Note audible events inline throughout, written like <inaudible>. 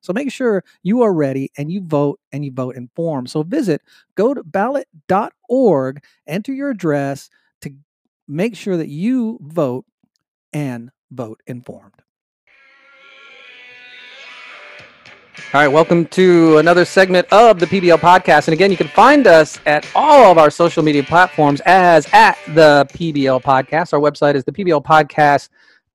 So make sure you are ready and you vote and you vote informed. So visit go to ballot.org, enter your address to make sure that you vote and vote informed. All right, welcome to another segment of the PBL podcast. And again, you can find us at all of our social media platforms as at the PBL podcast. Our website is the PBL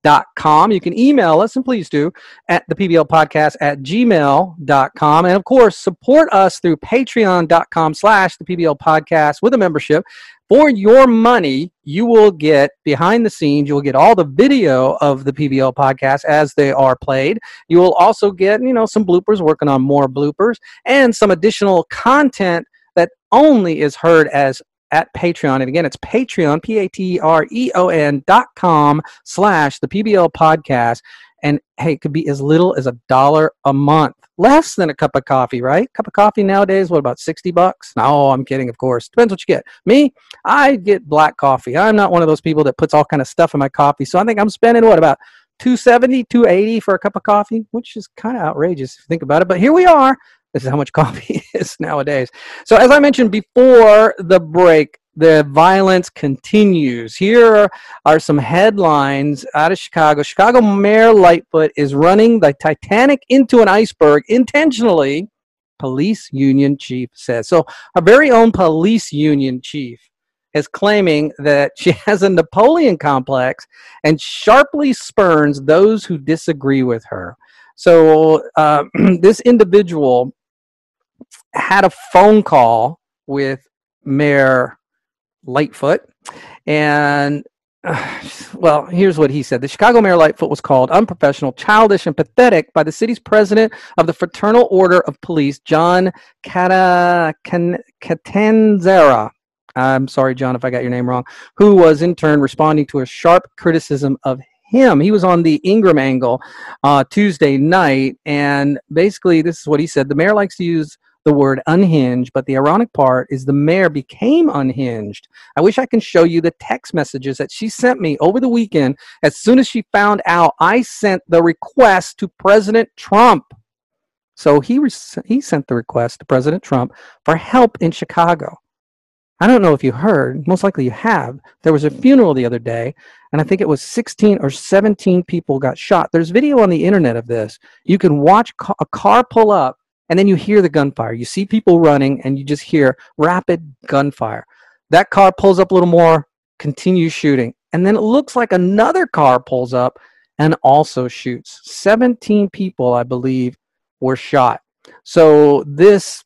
podcast.com. You can email us, and please do, at the PBL podcast at gmail.com. And of course, support us through patreon.com slash the PBL podcast with a membership for your money, you will get behind the scenes. You will get all the video of the PBL podcast as they are played. You will also get, you know, some bloopers, working on more bloopers, and some additional content that only is heard as at Patreon. And again, it's Patreon, P A T R E O N dot com slash the PBL podcast. And hey, it could be as little as a dollar a month, less than a cup of coffee, right? Cup of coffee nowadays, what about 60 bucks? No, I'm kidding, of course. Depends what you get. Me, I get black coffee. I'm not one of those people that puts all kind of stuff in my coffee. So I think I'm spending what about 270, 280 for a cup of coffee, which is kind of outrageous if you think about it. But here we are. This is how much <laughs> coffee is nowadays. So as I mentioned before the break, the violence continues. Here are some headlines out of Chicago. Chicago Mayor Lightfoot is running the Titanic into an iceberg intentionally, police union chief says. So, our very own police union chief is claiming that she <laughs> has a Napoleon complex and sharply spurns those who disagree with her. So, uh, <clears throat> this individual had a phone call with Mayor Lightfoot. And uh, <sighs> well, here's what he said. The Chicago Mayor Lightfoot was called unprofessional, childish, and pathetic by the city's president of the Fraternal Order of Police, John Cata, Can, Catanzara. I'm sorry, John, if I got your name wrong, who was in turn responding to a sharp criticism of him. He was on the Ingraham Angle uh, Tuesday night, and basically, this is what he said. The mayor likes to use the word unhinged, but the ironic part is the mayor became unhinged. I wish I can show you the text messages that she sent me over the weekend as soon as she found out I sent the request to President Trump. So he, he sent the request to President Trump for help in Chicago. I don't know if you heard, most likely you have. There was a funeral the other day, and I think it was 16 or 17 people got shot. There's video on the internet of this. You can watch a car pull up and then you hear the gunfire. You see people running, and you just hear rapid gunfire. That car pulls up a little more, continues shooting, and then it looks like another car pulls up and also shoots. 17 people, I believe, were shot. So this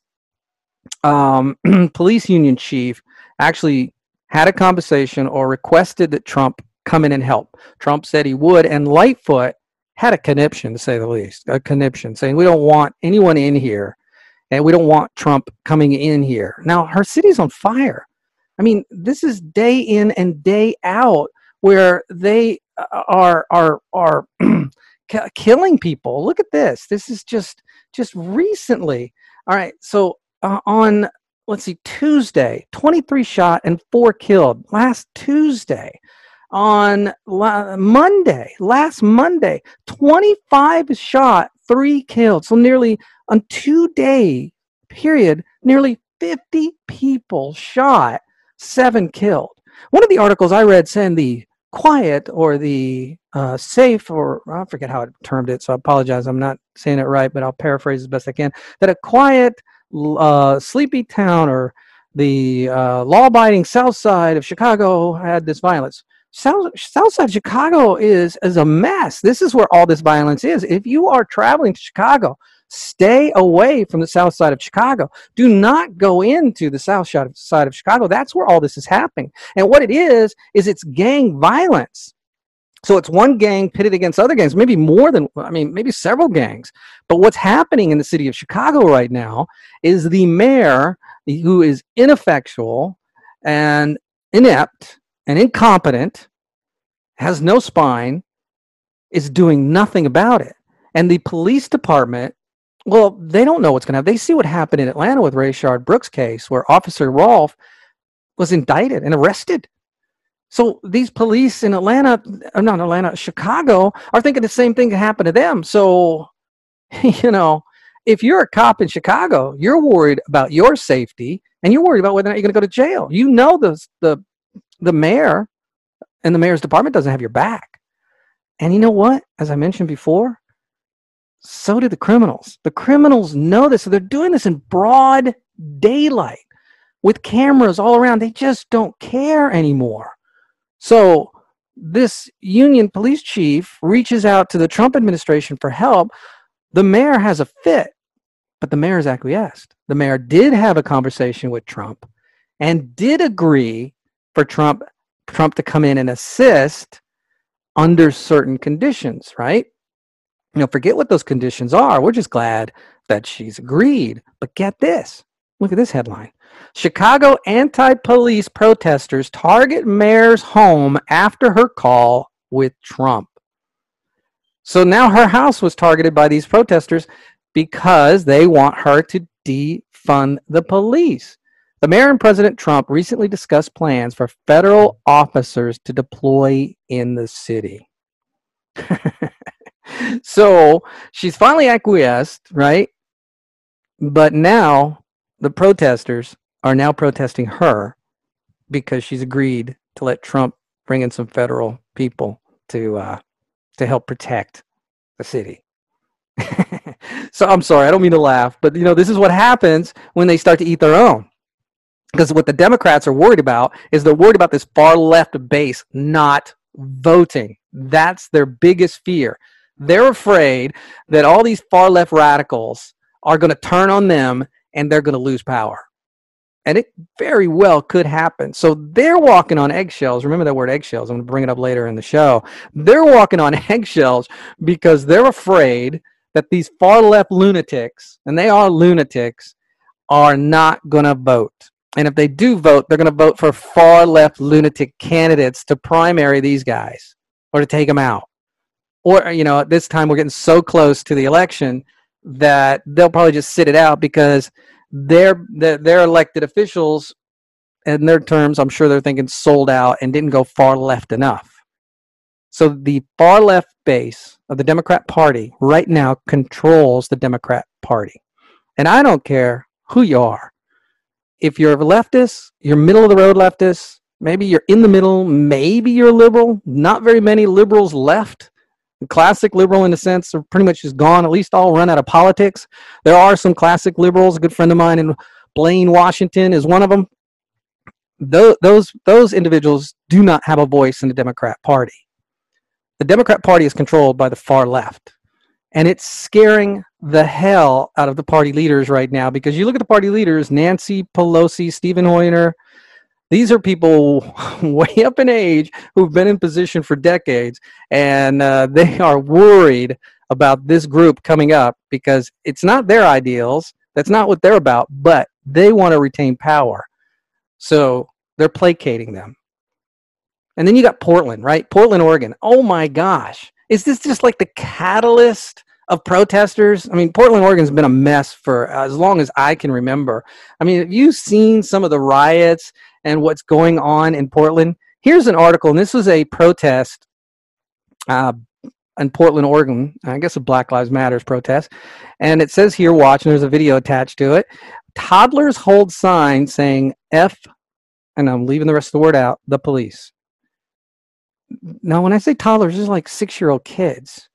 um, <clears throat> police union chief actually had a conversation or requested that Trump come in and help. Trump said he would, and Lightfoot had a conniption to say the least, a conniption saying we don't want anyone in here and we don't want Trump coming in here. Now her city's on fire. I mean, this is day in and day out where they uh, are are are <clears throat> killing people. Look at this. This is just just recently. All right. So uh, on let's see Tuesday, 23 shot and 4 killed last Tuesday on Monday, last Monday, 25 shot, three killed. So nearly on two day period, nearly 50 people shot, seven killed. One of the articles I read saying the quiet or the uh, safe, or I forget how it termed it, so I apologize. I'm not saying it right, but I'll paraphrase as best I can. That a quiet, uh, sleepy town or the uh, law abiding south side of Chicago had this violence. South Southside Chicago is is a mess. This is where all this violence is. If you are traveling to Chicago, stay away from the south side of Chicago. Do not go into the south side of Chicago. That's where all this is happening. And what it is is it's gang violence. So it's one gang pitted against other gangs, maybe more than, I mean, maybe several gangs. But what's happening in the city of Chicago right now is the mayor, who is ineffectual and inept and incompetent, has no spine, is doing nothing about it. And the police department, well, they don't know what's going to happen. They see what happened in Atlanta with Rayshard Brooks case, where Officer Rolfe was indicted and arrested so these police in Atlanta, uh, not Atlanta, Chicago, are thinking the same thing can happen to them. So, <laughs> you know, if you're a cop in Chicago, you're worried about your safety and you're worried about whether or not you're going to go to jail. You know the the the mayor and the mayor's department doesn't have your back. And you know what? As I mentioned before, so do the criminals. The criminals know this, so they're doing this in broad daylight with cameras all around. They just don't care anymore. So this Union police chief reaches out to the Trump administration for help. The mayor has a fit, but the mayor's acquiesced. The mayor did have a conversation with Trump and did agree for Trump Trump to come in and assist under certain conditions, right? You know, forget what those conditions are. We're just glad that she's agreed. But get this. Look at this headline. Chicago anti police protesters target mayor's home after her call with Trump. So now her house was targeted by these protesters because they want her to defund the police. The mayor and President Trump recently discussed plans for federal officers to deploy in the city. <laughs> so she's finally acquiesced, right? But now the protesters are now protesting her because she's agreed to let Trump bring in some federal people to uh, to help protect the city. <laughs> so I'm sorry, I don't mean to laugh, but you know this is what happens when they start to eat their own. Because what the Democrats are worried about is they're worried about this far left base not voting. That's their biggest fear. They're afraid that all these far left radicals are going to turn on them and they're going to lose power. And it very well could happen. So they're walking on eggshells. Remember that word eggshells. I'm going to bring it up later in the show. They're walking on <laughs> eggshells because they're afraid that these far left lunatics, and they are lunatics, are not going to vote. And if they do vote, they're going to vote for far left lunatic candidates to primary these guys or to take them out. Or, you know, at this time we're getting so close to the election that they'll probably just sit it out because their their elected officials in their terms i'm sure they're thinking sold out and didn't go far left enough. So the far left base of the democrat party right now controls the democrat party. And i don't care who you are if you're a leftist you're middle of the road leftist maybe you're in the middle maybe you're liberal not very many liberals left classic liberal in a sense are pretty much just gone, at least all run out of politics. There are some classic liberals. A good friend of mine in Blaine, Washington is one of them. Those, those, those individuals do not have a voice in the Democrat Party. The Democrat Party is controlled by the far left. And it's scaring the hell out of the party leaders right now because you look at the party leaders Nancy Pelosi, Stephen Hoyer, these are people <laughs> way up in age who've been in position for decades, and uh, <laughs> they are worried about this group coming up because it's not their ideals. That's not what they're about, but they want to retain power. So they're placating them. And then you got Portland, right? Portland, Oregon. Oh my gosh. Is this just like the catalyst of protesters? I mean, Portland, Oregon's been a mess for as long as I can remember. I mean, have you seen some of the riots and what's going on in Portland. Here's an article, and this was a protest uh, in Portland, Oregon. I guess a Black Lives Matters protest. And it says here, watch, and there's a video attached to it. Toddlers hold signs saying F, and I'm leaving the rest of the word out, the police. Now, when I say toddlers, is like six year old kids.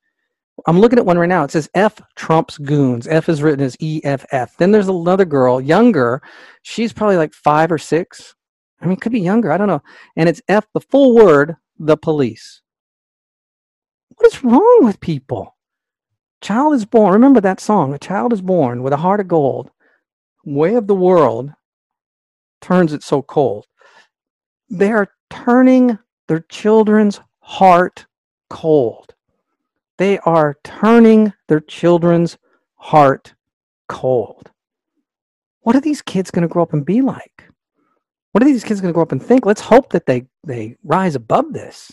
I'm looking at one right now. It says F Trump's goons. F is written as E F F. Then there's another girl, younger. She's probably like five or six. I mean, could be younger. I don't know. And it's F, the full word, the police. What is wrong with people? Child is born. Remember that song. A child is born with a heart of gold. Way of the world turns it so cold. They are turning their children's heart cold. They are turning their children's heart cold. What are these kids going to grow up and be like? What are these kids going to grow up and think? Let's hope that they, they rise above this.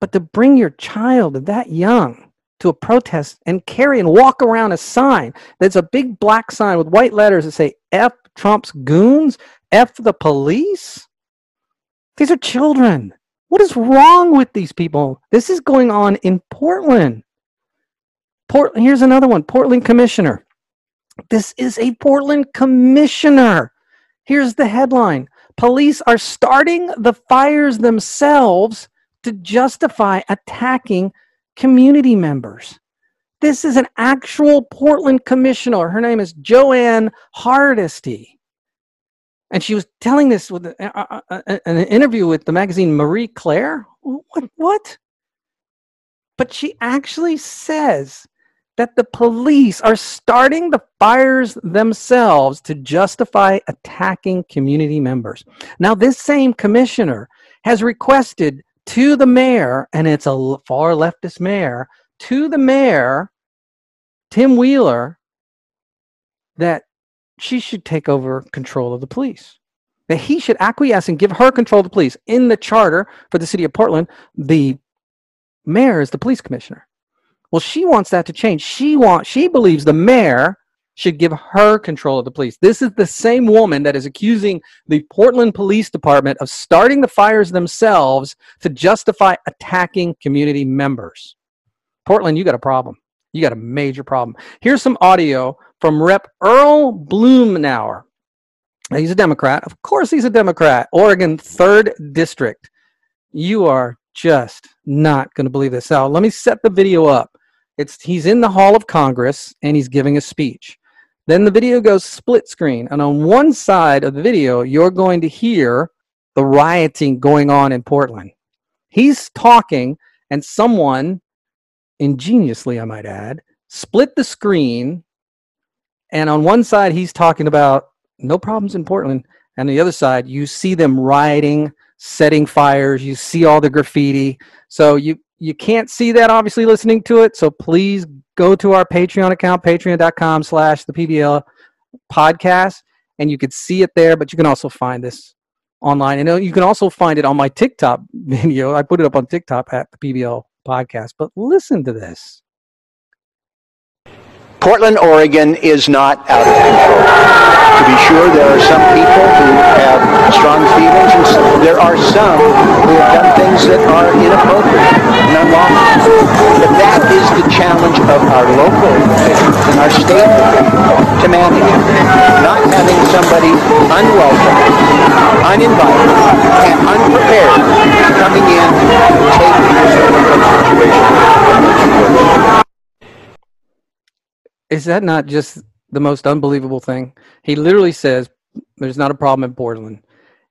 But to bring your child that young to a protest and carry and walk around a sign that's a big black sign with white letters that say F Trump's goons, F the police. These are children. What is wrong with these people? This is going on in Portland. Port, here's another one Portland commissioner. This is a Portland commissioner. Here's the headline Police are starting the fires themselves to justify attacking community members. This is an actual Portland commissioner. Her name is Jo Ann Hardesty. And she was telling this with an interview with the magazine Marie Claire. What? What? But she actually says that the police are starting the fires themselves to justify attacking community members. Now, this same commissioner has requested to the mayor, and it's a far leftist mayor, to the mayor, Tim Wheeler, that she should take over control of the police. That he should acquiesce and give her control of the police. In the charter for the city of Portland, the mayor is the police commissioner. Well, she wants that to change. She wants she believes the mayor should give her control of the police. This is the same woman that is accusing the Portland Police Department of starting the fires themselves to justify attacking community members. Portland, you got a problem. You got a major problem. Here's some audio from Rep. Earl Blumenauer. He's a Democrat. Of course, he's a Democrat. Oregon 3rd District. You are just not going to believe this. Now, let me set the video up. It's he's in the Hall of Congress and he's giving a speech. Then the video goes split screen, and on one side of the video, you're going to hear the rioting going on in Portland. He's talking, and someone, ingeniously, I might add, split the screen, and on one side, he's talking about no problems in Portland, and on the other side, you see them rioting, setting fires, you see all the graffiti. So you you can't see that obviously listening to it. So please go to our Patreon account, patreon.com slash the PBL podcast, and you could see it there, but you can also find this online. And uh, you can also find it on my TikTok <laughs> video. I put it up on TikTok at the PBL podcast. But listen to this. Portland, Oregon is not out of control. To be sure, there are some people who have strong feelings, and there are some who have done things that are inappropriate and unlawful. But that is the challenge of our local officials and our state to manage. Not having somebody unwelcome, uninvited, and unprepared coming in to take the situation is that not just the most unbelievable thing? He literally says there's not a problem in Portland.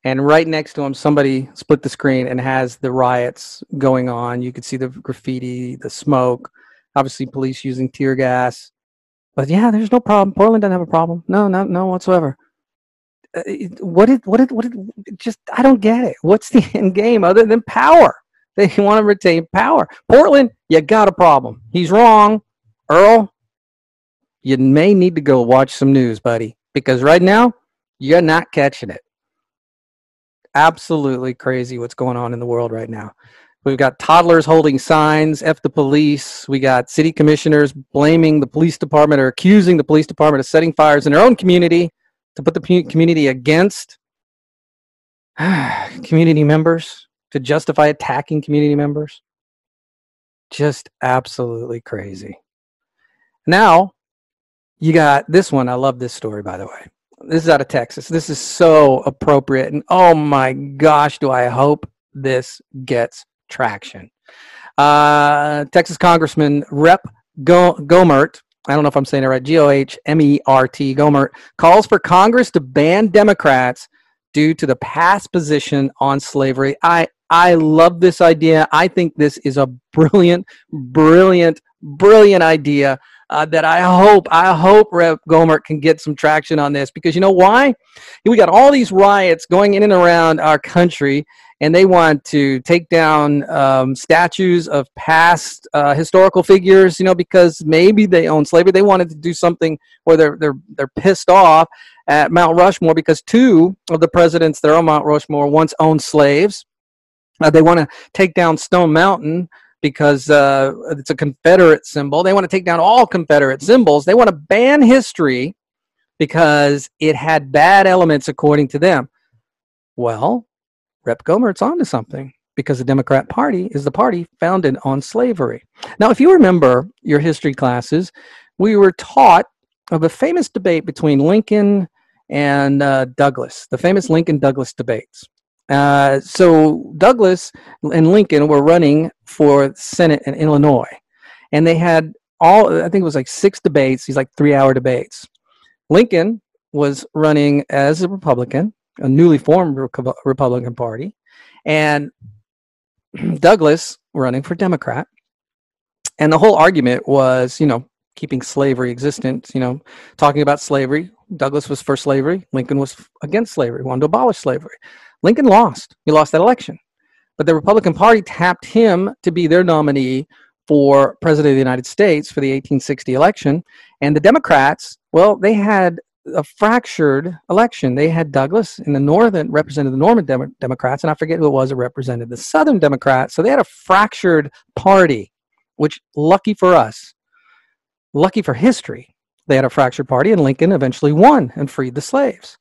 And right next to him, somebody split the screen and has the riots going on. You could see the graffiti, the smoke, obviously police using tear gas. But yeah, there's no problem. Portland doesn't have a problem. No, no, no whatsoever. Uh, what did, what did, what did, just, I don't get it. What's the <laughs> end game other than power? They <laughs> want to retain power. Portland, you got a problem. He's wrong. Earl, you may need to go watch some news, buddy, because right now you're not catching it. Absolutely crazy what's going on in the world right now. We've got toddlers holding signs, F the police. We got city commissioners blaming the police department or accusing the police department of setting fires in their own community to put the community against <sighs> community members, to justify attacking community members. Just absolutely crazy. Now, you got this one. I love this story, by the way. This is out of Texas. This is so appropriate. And oh my gosh, do I hope this gets traction. Uh, Texas Congressman Rep. Go- Gohmert, I don't know if I'm saying it right, G O H M E R T, Gohmert, calls for Congress to ban Democrats due to the past position on slavery. I, I love this idea. I think this is a brilliant, brilliant, brilliant idea uh, that I hope I hope Rep Gohmert can get some traction on this because you know why? We got all these riots going in and around our country, and they want to take down um, statues of past uh, historical figures. You know, because maybe they own slavery. They wanted to do something where they're they're they're pissed off at Mount Rushmore because two of the presidents that are on Mount Rushmore once owned slaves. Uh, they want to take down Stone Mountain because uh, it's a Confederate symbol. They want to take down all Confederate symbols. They want to ban history because it had bad elements according to them. Well, Rep. Gohmert's onto something because the Democrat Party is the party founded on slavery. Now, if you remember your history classes, we were taught of a famous debate between Lincoln and uh, Douglas, the famous Lincoln Douglas debates. Uh, so Douglas and Lincoln were running for Senate in Illinois, and they had all I think it was like six debates. These like three-hour debates. Lincoln was running as a Republican, a newly formed Republican Party, and <clears throat> Douglas running for Democrat. And the whole argument was, you know, keeping slavery existent. You know, talking about slavery. Douglas was for slavery. Lincoln was against slavery. Wanted to abolish slavery. Lincoln lost. He lost that election. But the Republican Party tapped him to be their nominee for President of the United States for the 1860 election. And the Democrats, well, they had a fractured election. They had Douglas in the northern represented the Northern Dem- Democrats, and I forget who it was that represented the Southern Democrats. So they had a fractured party, which lucky for us, lucky for history, they had a fractured party, and Lincoln eventually won and freed the slaves.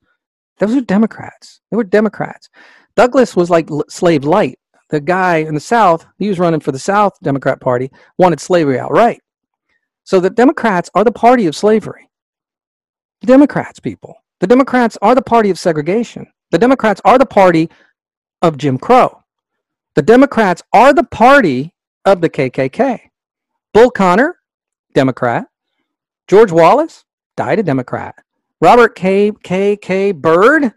Those were Democrats. They were Democrats. Douglas was like slave light. The guy in the South, he was running for the South Democrat Party, wanted slavery outright. So the Democrats are the party of slavery. The Democrats, people. The Democrats are the party of segregation. The Democrats are the party of Jim Crow. The Democrats are the party of the KKK. Bull Connor, Democrat. George Wallace died a Democrat. Robert K. K. K. Byrd,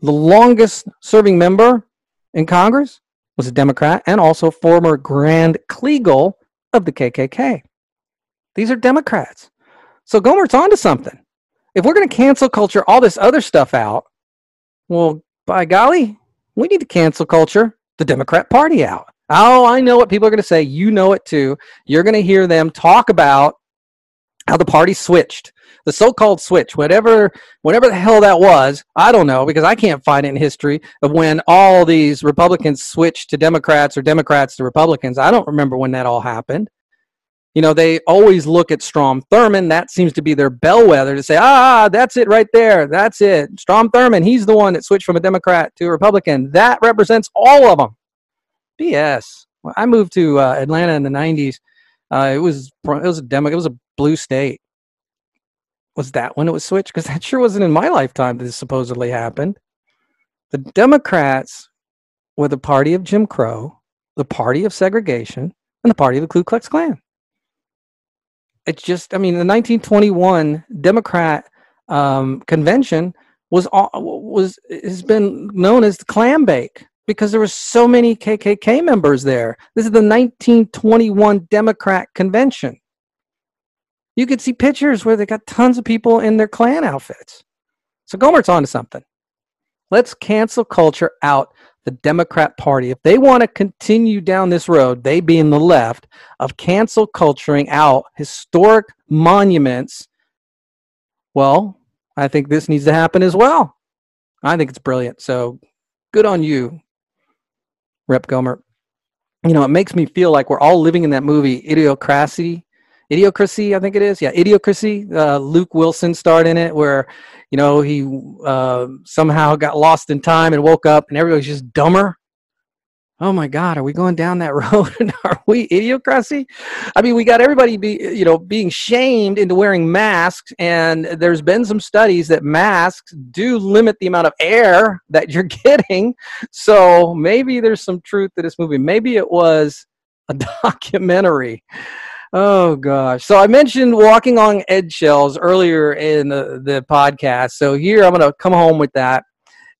the longest serving member in Congress, was a Democrat and also former Grand Kleagle of the KKK. These are Democrats. So Gohmert's onto something. If we're going to cancel culture, all this other stuff out, well, by golly, we need to cancel culture the Democrat Party out. Oh, I know what people are going to say. You know it too. You're going to hear them talk about how the party switched the so-called switch whatever whatever the hell that was i don't know because i can't find it in history of when all these republicans switched to democrats or democrats to republicans. I don't remember when that all happened. You know they always look at strom thurmond. That seems to be their bellwether to say ah that's it right there. That's it. Strom thurmond he's the one that switched from a democrat to a republican. That represents all of them bs i moved to uh, atlanta in the 90s uh, it was it was a demo it was a blue state was that when it was switched? Because that sure wasn't in my lifetime that this supposedly happened. The Democrats were the party of Jim Crow, the party of segregation, and the party of the Ku Klux Klan. It's just, I mean, the 1921 Democrat um, convention was was has been known as the Klanbake because there were so many KKK members there. This is the 1921 Democrat convention. You could see pictures where they got tons of people in their Klan outfits. So Gohmert's onto something. Let's cancel culture out the Democrat Party. If they want to continue down this road, they being the left, of cancel culturing out historic monuments, well, I think this needs to happen as well. I think it's brilliant. So good on you, Rep Gohmert. You know, it makes me feel like we're all living in that movie, Idiocracy, Idiocracy, I think it is. Yeah, Idiocracy. Uh, Luke Wilson starred in it, where you know he uh, somehow got lost in time and woke up, and everybody's just dumber. Oh my God, are we going down that <laughs> road? are we idiocracy? I mean, we got everybody be you know being shamed into wearing masks, and there's been some studies that masks do limit the amount of air that you're <laughs> getting. So maybe there's some truth to this movie. Maybe it was a <laughs> documentary. Oh gosh. So I mentioned walking on eggshells earlier in the, the podcast. So here I'm going to come home with that.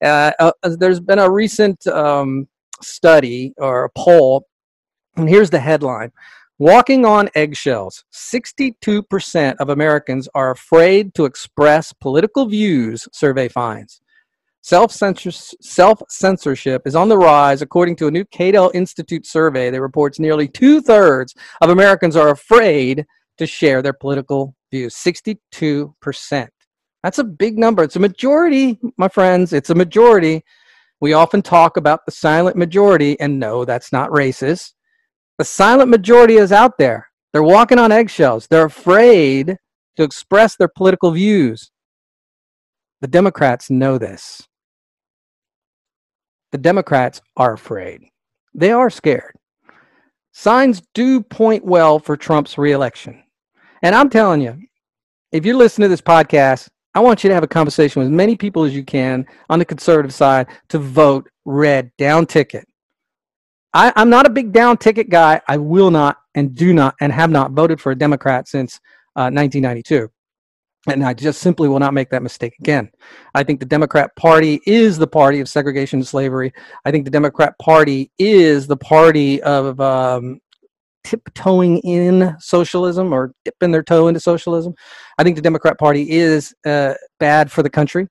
Uh, uh, there's been a recent um, study or a poll, and here's the headline Walking on eggshells. 62% of Americans are afraid to express political views, survey finds. Self censorship is on the rise, according to a new Cato Institute survey that reports nearly two thirds of Americans are afraid to share their political views. 62%. That's a big number. It's a majority, my friends. It's a majority. We often talk about the silent majority, and no, that's not racist. The silent majority is out there. They're walking on eggshells. They're afraid to express their political views. The Democrats know this. The Democrats are afraid. They are scared. Signs do point well for Trump's reelection. And I'm telling you, if you're listening to this podcast, I want you to have a conversation with as many people as you can on the conservative side to vote red down ticket. I, am not a big down ticket guy. I will not and do not and have not voted for a Democrat since uh, 1992. And I just simply will not make that mistake again. I think the Democrat Party is the party of segregation and slavery. I think the Democrat Party is the party of um, tiptoeing in socialism or dipping their toe into socialism. I think the Democrat Party is uh, bad for the country.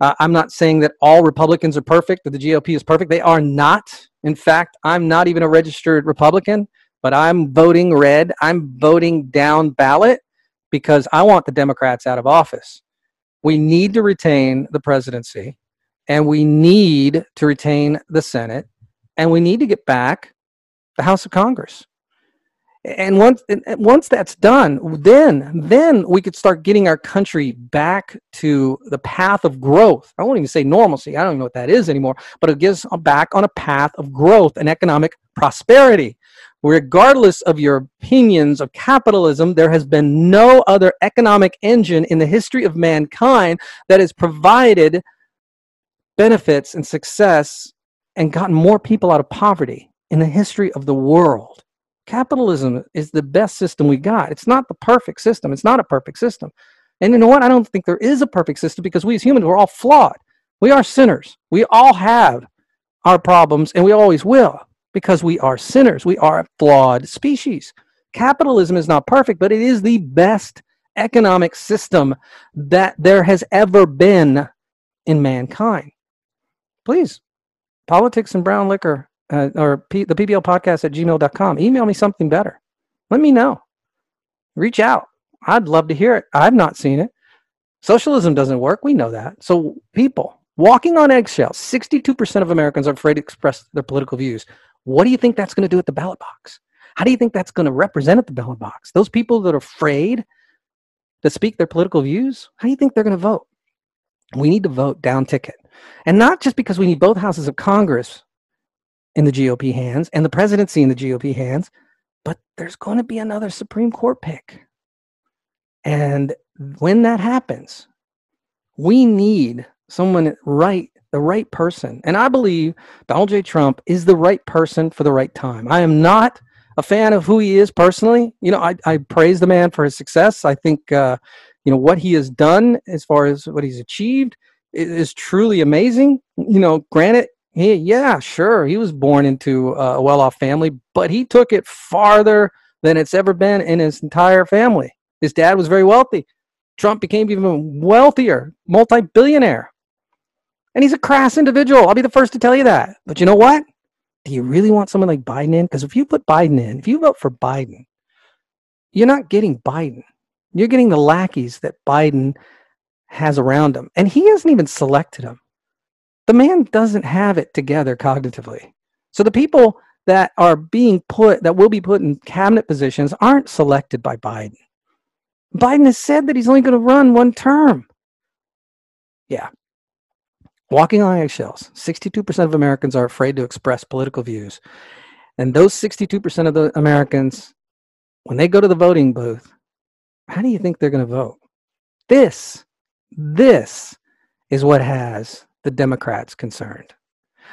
Uh, I'm not saying that all Republicans are perfect, that the GOP is perfect. They are not. In fact, I'm not even a registered Republican, but I'm voting red. I'm voting down ballot because I want the Democrats out of office. We need to retain the presidency, and we need to retain the Senate, and we need to get back the House of Congress and once and once that's done then then we could start getting our country back to the path of growth. I won't even say normalcy. I don't even know what that is anymore but it gives uh, back on a path of growth and economic prosperity. Regardless of your opinions of capitalism there has been no other economic engine in the history of mankind that has provided benefits and success and gotten more people out of poverty in the history of the world capitalism is the best system we got. It's not the perfect system. It's not a perfect system. And you know what? I don't think there is a perfect system because we as humans, we're all flawed. We are sinners. We all have our problems and we always will because we are sinners. We are a flawed species. Capitalism is not perfect, but it is the best economic system that there has ever been in mankind. Please, politics and brown liquor uh, or P- the PBL podcast at gmail.com. Email me something better. Let me know. Reach out. I'd love to hear it. I've not seen it. Socialism doesn't work. We know that. So, people walking on eggshells, 62% of Americans are afraid to express their political views. What do you think that's going to do at the ballot box? How do you think that's going to represent at the ballot box? Those people that are afraid to speak their political views, how do you think they're going to vote? We need to vote down ticket. And not just because we need both houses of Congress in the GOP hands and the presidency in the GOP hands, but there's going to be another Supreme Court pick. And when that happens, we need someone right, the right person. And I believe Donald J. Trump is the right person for the right time. I am not a fan of who he is personally. You know, I, I praise the man for his success. I think, uh, you know, what he has done as far as what he's achieved is truly amazing. You know, granted, he, yeah, sure. He was born into a well off family, but he took it farther than it's ever been in his entire family. His dad was very wealthy. Trump became even wealthier, multi billionaire. And he's a crass individual. I'll be the first to tell you that. But you know what? Do you really want someone like Biden in? Because if you put Biden in, if you vote for Biden, you're not getting Biden. You're getting the lackeys that Biden has around him. And he hasn't even selected them the man doesn't have it together cognitively. So the people that are being put, that will be put in cabinet positions, aren't selected by Biden. Biden has said that he's only going to run one term. Yeah. Walking on eggshells. 62% of Americans are afraid to express political views. And those 62% of the Americans, when they go to the voting booth, how do you think they're going to vote? This, this is what has the Democrats concerned.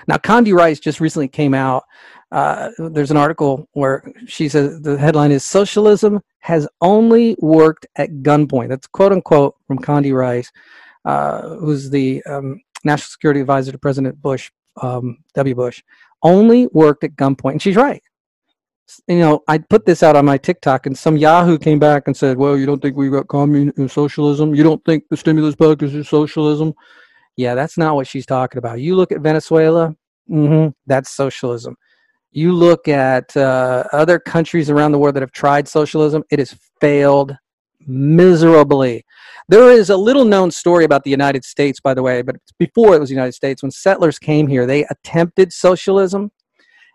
Now, Condi Rice just recently came out. Uh, there's an article where she says the headline is Socialism has only worked at gunpoint. That's quote unquote from Condi Rice, uh, who's the um, national security advisor to President Bush, um, W. Bush. Only worked at gunpoint. And she's right. you know, I put this out on my TikTok, and some Yahoo came back and said, "Well, you don't think we got communism, socialism? You don't think the stimulus package is socialism?" Yeah, that's not what she's talking about. You look at Venezuela, mm-hmm, that's socialism. You look at uh, other countries around the world that have tried socialism; it has failed miserably. There is a little known story about the United States, by the way, but before it was the United States, when settlers came here, they attempted socialism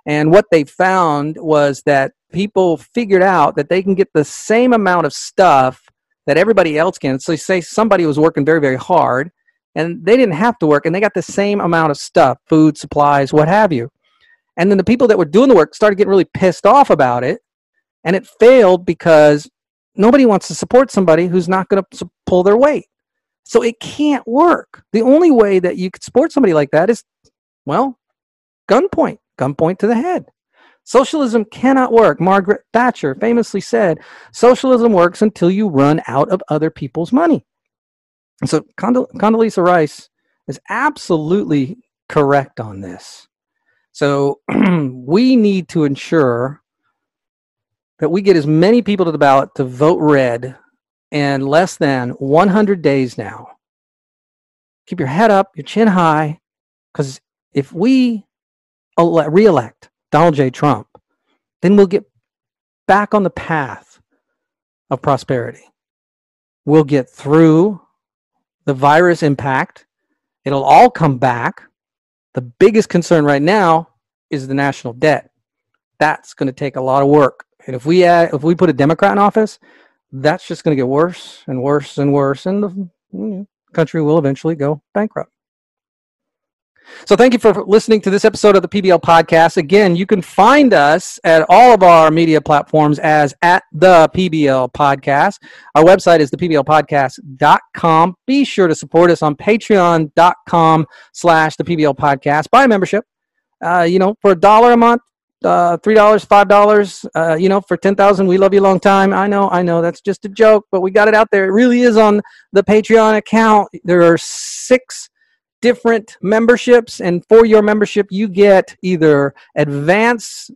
and what they found was that people figured out that they can get the same amount of stuff that everybody else can. So, say somebody was working very, very hard and they didn't have to work and they got the same amount of stuff food, supplies, what have you. And then the people that were doing the work started getting really pissed off about it. And it failed because nobody wants to support somebody who's not going to pull their weight. So it can't work. The only way that you could support somebody like that is, well, gunpoint gunpoint to the head. Socialism cannot work. Margaret Thatcher famously said, Socialism works until you run out of other people's money. And so Condol- Condoleezza Rice is absolutely correct on this. So <clears throat> we need to ensure that we get as many people to the ballot to vote red in less than 100 days now. Keep your head up, your chin high, because if we ele- reelect Donald J. Trump, then we'll get back on the path of prosperity. We'll get through the virus impact. It'll all come back. The biggest concern right now is the national debt. That's going to take a lot of work. And if we add, if we put a Democrat in office, that's just going to get worse and worse and worse, and the country will eventually go bankrupt. So thank you for listening to this episode of the PBL podcast. Again, you can find us at all of our media platforms as at the PBL podcast. Our website is thepblpodcast.com. Be sure to support us on patreon.com slash the PBL podcast. Buy membership. Uh, you know, for a dollar a month, uh, three dollars, five dollars, uh, you know, for ten thousand. We love you a long time. I know, I know, that's just a joke, but we got it out there. It really is on the Patreon account. There are six different memberships and for your membership you get either advanced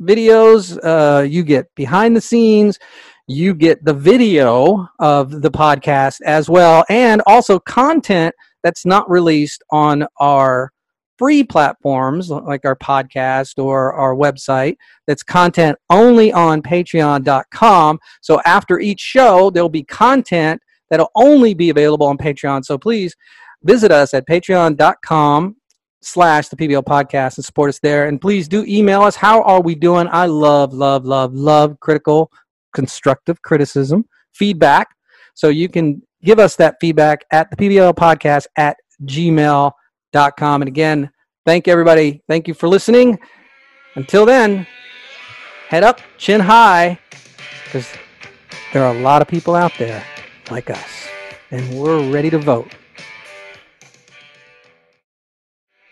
videos uh, you get behind the scenes you get the video of the podcast as well and also content that's not released on our free platforms like our podcast or our website that's content only on patreon.com so after each show there'll be content that'll only be available on patreon. So please visit us at patreon.com slash the PBL podcast and support us there. And please do email us. How are we doing? I love, love, love, love critical, constructive criticism, feedback. So you can give us that feedback at the PBL podcast at gmail.com. And again, thank everybody. Thank you for listening. Until then, head up, chin high, because there are a lot of people out there like us, and we're ready to vote.